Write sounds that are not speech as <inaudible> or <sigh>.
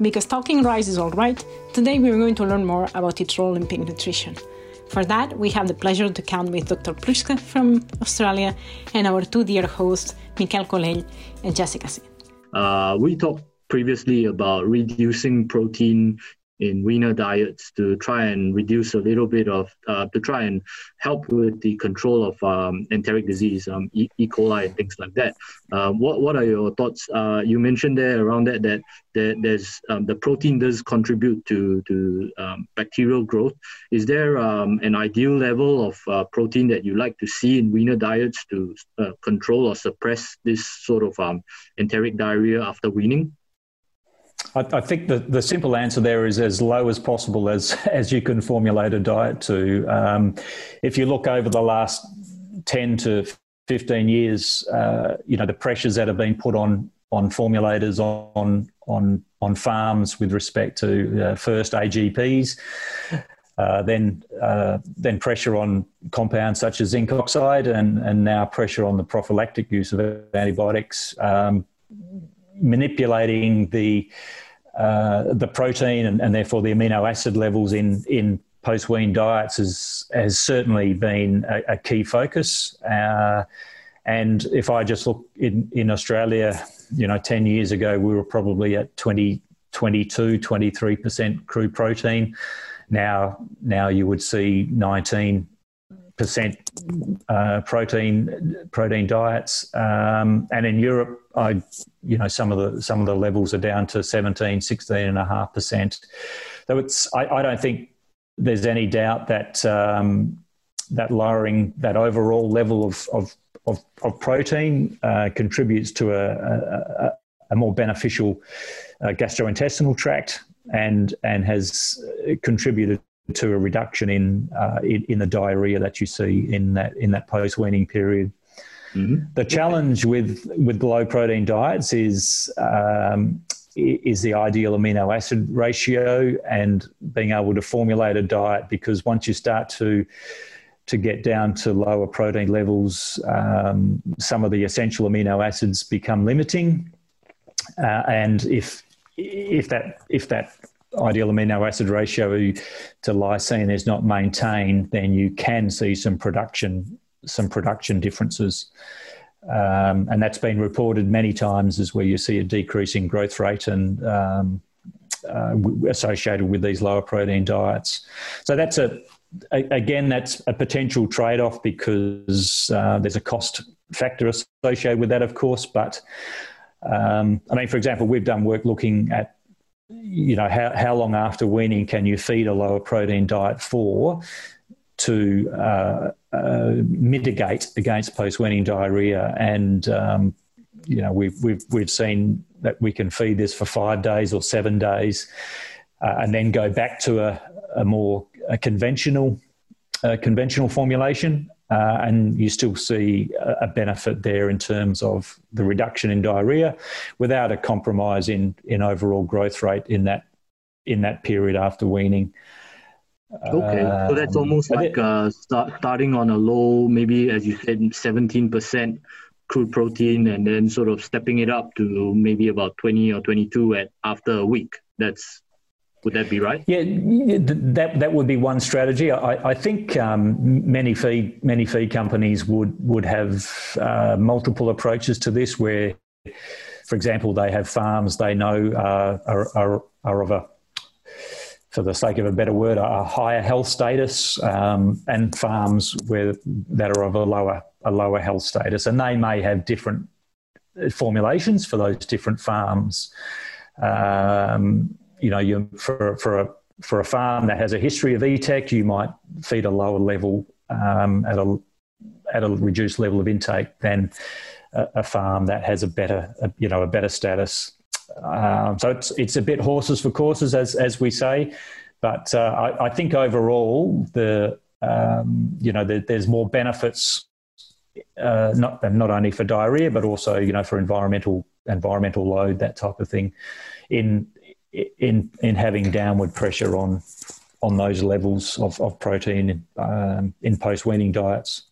Because talking rice is all right, today we are going to learn more about its role in pig nutrition. For that, we have the pleasure to count with Dr. Pluske from Australia and our two dear hosts, Miquel Colell and Jessica C. Uh, we talked previously about reducing protein in weaner diets to try and reduce a little bit of, uh, to try and help with the control of um, enteric disease, um, e-, e. coli, and things like that. Uh, what What are your thoughts? Uh, you mentioned there around that that, that there's um, the protein does contribute to to um, bacterial growth. Is there um, an ideal level of uh, protein that you like to see in weaner diets to uh, control or suppress this sort of um, enteric diarrhea after weaning? I, I, think the, the simple answer there is as low as possible as, <laughs> as you can formulate a diet to. Um, if you look over the last 10 to 15 years, uh, you know, the pressures that have been put on, on formulators on, on, on farms with respect to uh, first AGPs, uh, then uh, then pressure on compounds such as zinc oxide, and and now pressure on the prophylactic use of antibiotics. Um, manipulating the uh, the protein and, and, therefore the amino acid levels in in post wean diets has has certainly been a, a key focus. Uh, and if I just look in, in Australia, you know, 10 years ago, we were probably at 20, 22, 23% crude protein. Now, now you would see 19 percent uh, protein protein diets, um, and in Europe, I you know some of the some of the levels are down to 17, 16 and a half percent. So it's I, I, don't think there's any doubt that um, that lowering that overall level of of, of, of protein uh, contributes to a, a, a more beneficial uh, gastrointestinal tract and and has contributed to a reduction in, uh, in, in the diarrhea that you see in that in that post weaning period. Mm-hmm. The challenge with with low protein diets is um, is the ideal amino acid ratio and being able to formulate a diet because once you start to to get down to lower protein levels, um, some of the essential amino acids become limiting, uh, and if if that if that ideal amino acid ratio to lysine is not maintained, then you can see some production some production differences. Um, and that's been reported many times as where you see a decreasing growth rate and um, uh, associated with these lower protein diets. So that's a, a again that's a potential trade off because uh, there's a cost factor associated with that, of course. But um, I mean, for example, we've done work looking at you know, how, how long after weaning can you feed a lower protein diet for to uh, uh, mitigate against post weaning diarrhea? And, um, you know, we've, we've, we've seen that we can feed this for five days or seven days uh, and then go back to a, a more a conventional, conventional formulation uh, and you still see a, benefit there in terms of the reduction in diarrhea without a compromise in, in overall growth rate in that in that period after weaning. Okay, so that's um, almost like uh, start, starting on a low, maybe as you said, seventeen percent crude protein, and then sort of stepping it up to maybe about twenty or twenty-two at after a week. That's would that be right? Yeah, that that would be one strategy. I, I think um, many feed many feed companies would would have uh, multiple approaches to this. Where, for example, they have farms they know uh, are, are, are of a for the sake of a better word, a higher health status, um, and farms where that are of a lower a lower health status, and they may have different formulations for those different farms. Um, you know, you for for a for a farm that has a history of ETEC, you might feed a lower level um, at a at a reduced level of intake than a, a farm that has a better a, you know a better status. Um, so it's it's a bit horses for courses, as as we say, but uh, I, I, think overall the um, you know the, there's more benefits. Uh, not not only for diarrhea, but also you know for environmental environmental load, that type of thing, in in in having downward pressure on on those levels of, of protein um, in post weaning diets.